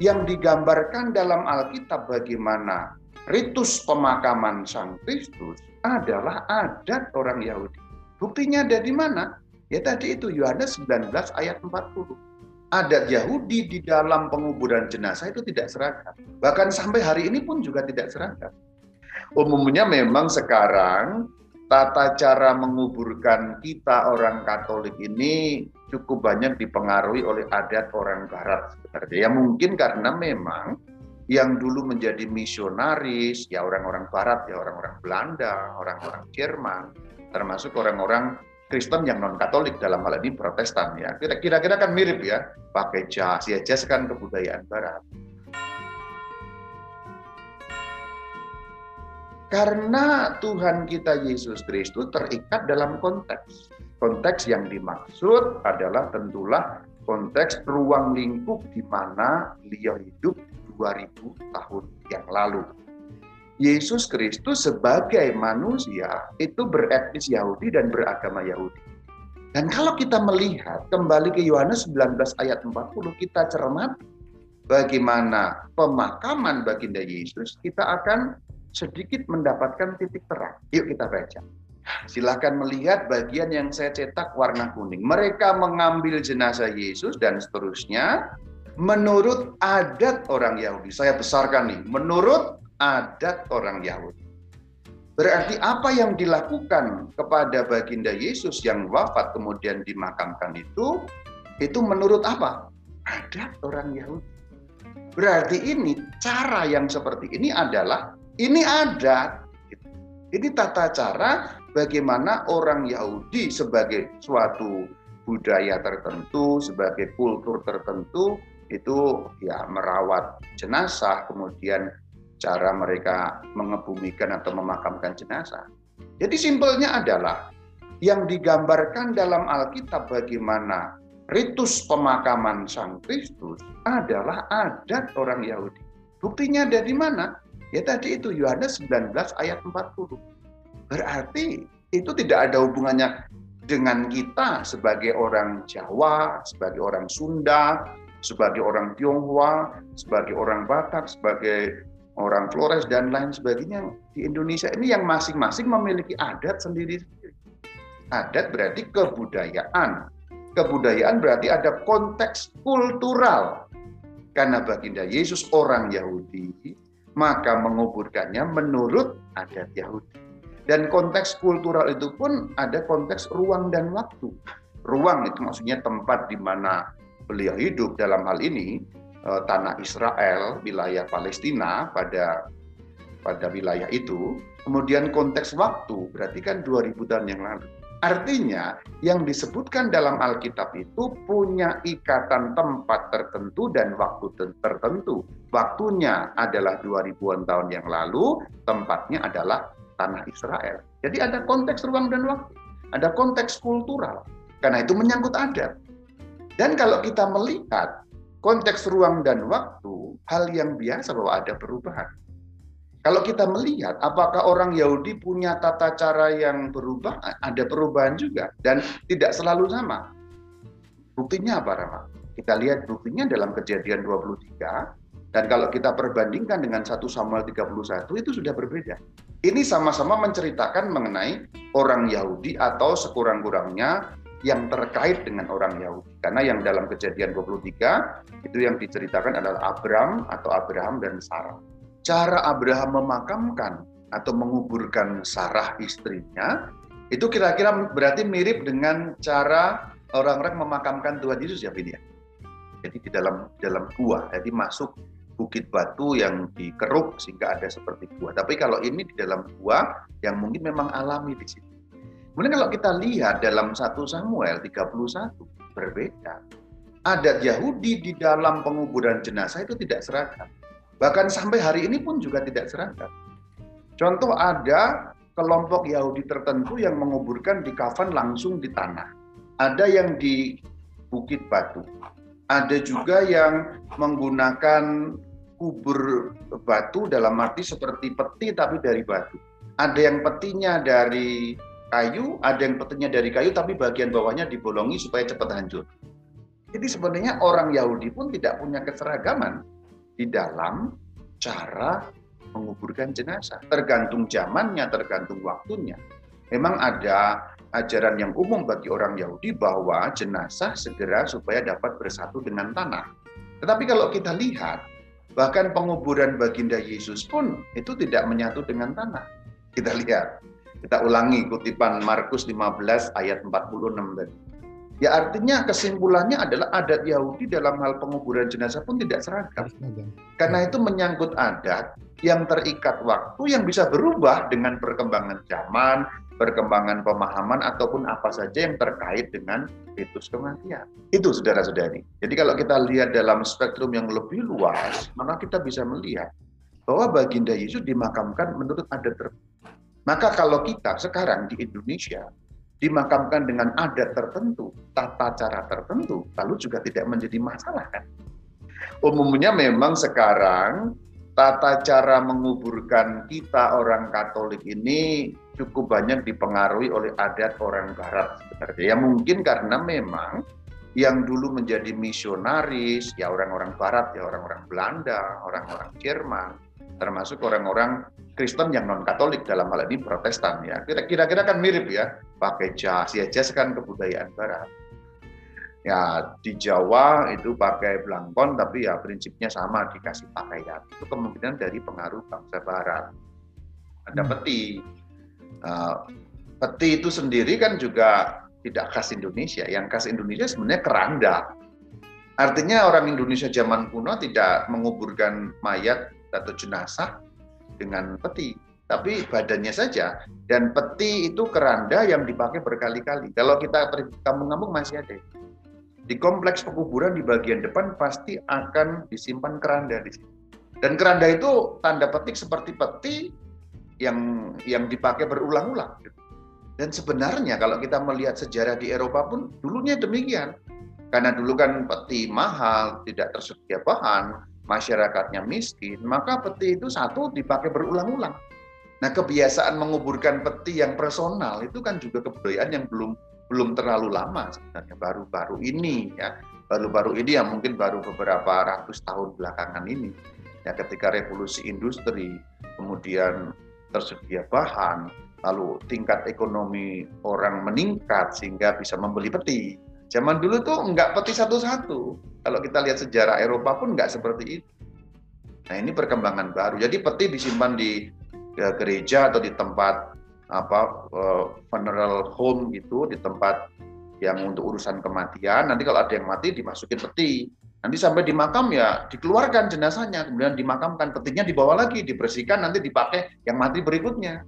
yang digambarkan dalam Alkitab bagaimana ritus pemakaman Sang Kristus adalah adat orang Yahudi. Buktinya ada di mana? Ya tadi itu Yohanes 19 ayat 40. Adat Yahudi di dalam penguburan jenazah itu tidak seragam. Bahkan sampai hari ini pun juga tidak seragam. Umumnya memang sekarang tata cara menguburkan kita orang Katolik ini cukup banyak dipengaruhi oleh adat orang Barat sebenarnya. Ya mungkin karena memang yang dulu menjadi misionaris, ya orang-orang Barat, ya orang-orang Belanda, orang-orang Jerman, termasuk orang-orang Kristen yang non Katolik dalam hal ini Protestan ya. Kira-kira kan mirip ya, pakai jas, ya jas kan kebudayaan Barat. Karena Tuhan kita Yesus Kristus terikat dalam konteks. Konteks yang dimaksud adalah tentulah konteks ruang lingkup di mana beliau hidup 2000 tahun yang lalu. Yesus Kristus sebagai manusia itu beretnis Yahudi dan beragama Yahudi. Dan kalau kita melihat kembali ke Yohanes 19 ayat 40 kita cermat bagaimana pemakaman baginda Yesus kita akan sedikit mendapatkan titik terang. Yuk kita baca. Silahkan melihat bagian yang saya cetak warna kuning. Mereka mengambil jenazah Yesus dan seterusnya menurut adat orang Yahudi. Saya besarkan nih, menurut adat orang Yahudi. Berarti apa yang dilakukan kepada baginda Yesus yang wafat kemudian dimakamkan itu, itu menurut apa? Adat orang Yahudi. Berarti ini cara yang seperti ini adalah ini ada. Ini tata cara bagaimana orang Yahudi sebagai suatu budaya tertentu, sebagai kultur tertentu itu ya merawat jenazah, kemudian cara mereka mengebumikan atau memakamkan jenazah. Jadi simpelnya adalah yang digambarkan dalam Alkitab bagaimana ritus pemakaman Sang Kristus adalah adat orang Yahudi. Buktinya ada di mana? Ya tadi itu Yohanes 19 ayat 40. Berarti itu tidak ada hubungannya dengan kita sebagai orang Jawa, sebagai orang Sunda, sebagai orang Tionghoa, sebagai orang Batak, sebagai orang Flores dan lain sebagainya di Indonesia ini yang masing-masing memiliki adat sendiri-sendiri. Adat berarti kebudayaan. Kebudayaan berarti ada konteks kultural. Karena baginda Yesus orang Yahudi, maka menguburkannya menurut adat Yahudi. Dan konteks kultural itu pun ada konteks ruang dan waktu. Ruang itu maksudnya tempat di mana beliau hidup dalam hal ini eh, tanah Israel, wilayah Palestina pada pada wilayah itu. Kemudian konteks waktu berarti kan 2000 tahun yang lalu. Artinya, yang disebutkan dalam Alkitab itu punya ikatan tempat tertentu dan waktu tertentu. Waktunya adalah 2000-an tahun yang lalu, tempatnya adalah tanah Israel. Jadi ada konteks ruang dan waktu, ada konteks kultural. Karena itu menyangkut adat. Dan kalau kita melihat konteks ruang dan waktu, hal yang biasa bahwa ada perubahan. Kalau kita melihat apakah orang Yahudi punya tata cara yang berubah, ada perubahan juga dan tidak selalu sama. Buktinya apa, Rama? Kita lihat buktinya dalam kejadian 23 dan kalau kita perbandingkan dengan 1 Samuel 31 itu sudah berbeda. Ini sama-sama menceritakan mengenai orang Yahudi atau sekurang-kurangnya yang terkait dengan orang Yahudi. Karena yang dalam kejadian 23 itu yang diceritakan adalah Abram atau Abraham dan Sarah cara Abraham memakamkan atau menguburkan Sarah istrinya itu kira-kira berarti mirip dengan cara orang-orang memakamkan Tuhan Yesus ya Bin ya. Jadi di dalam dalam gua, jadi masuk bukit batu yang dikeruk sehingga ada seperti gua. Tapi kalau ini di dalam gua yang mungkin memang alami di situ. Kemudian kalau kita lihat dalam 1 Samuel 31 berbeda. Adat Yahudi di dalam penguburan jenazah itu tidak seragam. Bahkan sampai hari ini pun juga tidak seragam. Contoh ada kelompok Yahudi tertentu yang menguburkan di kafan langsung di tanah. Ada yang di bukit batu. Ada juga yang menggunakan kubur batu dalam arti seperti peti tapi dari batu. Ada yang petinya dari kayu, ada yang petinya dari kayu tapi bagian bawahnya dibolongi supaya cepat hancur. Jadi sebenarnya orang Yahudi pun tidak punya keseragaman di dalam cara menguburkan jenazah. Tergantung zamannya, tergantung waktunya. Memang ada ajaran yang umum bagi orang Yahudi bahwa jenazah segera supaya dapat bersatu dengan tanah. Tetapi kalau kita lihat, bahkan penguburan baginda Yesus pun itu tidak menyatu dengan tanah. Kita lihat, kita ulangi kutipan Markus 15 ayat 46 tadi. Ya artinya kesimpulannya adalah adat Yahudi dalam hal penguburan jenazah pun tidak seragam. Karena itu menyangkut adat yang terikat waktu yang bisa berubah dengan perkembangan zaman, perkembangan pemahaman ataupun apa saja yang terkait dengan ritus kematian. Itu saudara-saudari. Jadi kalau kita lihat dalam spektrum yang lebih luas, maka kita bisa melihat bahwa baginda Yesus dimakamkan menurut adat tertentu. Maka kalau kita sekarang di Indonesia dimakamkan dengan adat tertentu, tata cara tertentu, lalu juga tidak menjadi masalah kan? Umumnya memang sekarang tata cara menguburkan kita orang Katolik ini cukup banyak dipengaruhi oleh adat orang Barat sebenarnya. Ya mungkin karena memang yang dulu menjadi misionaris ya orang-orang Barat ya orang-orang Belanda, orang-orang Jerman, termasuk orang-orang Kristen yang non Katolik dalam hal ini Protestan ya. Kira-kira kan mirip ya, pakai jas, ya jas kan kebudayaan Barat. Ya di Jawa itu pakai blangkon, tapi ya prinsipnya sama dikasih pakaian. Itu kemungkinan dari pengaruh bangsa Barat. Ada hmm. peti. Uh, peti itu sendiri kan juga tidak khas Indonesia. Yang khas Indonesia sebenarnya keranda. Artinya orang Indonesia zaman kuno tidak menguburkan mayat atau jenazah dengan peti, tapi badannya saja. Dan peti itu keranda yang dipakai berkali-kali. Kalau kita pergi kampung-kampung masih ada. Di kompleks pekuburan di bagian depan pasti akan disimpan keranda di sini. Dan keranda itu tanda petik seperti peti yang yang dipakai berulang-ulang. Dan sebenarnya kalau kita melihat sejarah di Eropa pun dulunya demikian. Karena dulu kan peti mahal, tidak tersedia bahan, masyarakatnya miskin, maka peti itu satu dipakai berulang-ulang. Nah, kebiasaan menguburkan peti yang personal itu kan juga kebudayaan yang belum belum terlalu lama sebenarnya baru-baru ini ya. Baru-baru ini yang mungkin baru beberapa ratus tahun belakangan ini. Ya ketika revolusi industri, kemudian tersedia bahan, lalu tingkat ekonomi orang meningkat sehingga bisa membeli peti. Zaman dulu tuh enggak peti satu-satu. Kalau kita lihat sejarah Eropa pun nggak seperti itu. Nah ini perkembangan baru. Jadi peti disimpan di ya, gereja atau di tempat apa uh, funeral home gitu, di tempat yang untuk urusan kematian. Nanti kalau ada yang mati dimasukin peti. Nanti sampai di makam ya dikeluarkan jenazahnya, kemudian dimakamkan, petinya dibawa lagi, dibersihkan, nanti dipakai yang mati berikutnya.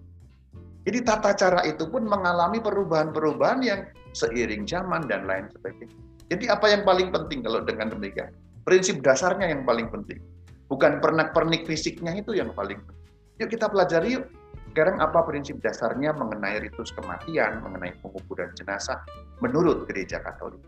Jadi tata cara itu pun mengalami perubahan-perubahan yang seiring zaman dan lain sebagainya. Jadi apa yang paling penting kalau dengan demikian? Prinsip dasarnya yang paling penting. Bukan pernak-pernik fisiknya itu yang paling penting. Yuk kita pelajari yuk. Sekarang apa prinsip dasarnya mengenai ritus kematian, mengenai penguburan jenazah menurut gereja Katolik.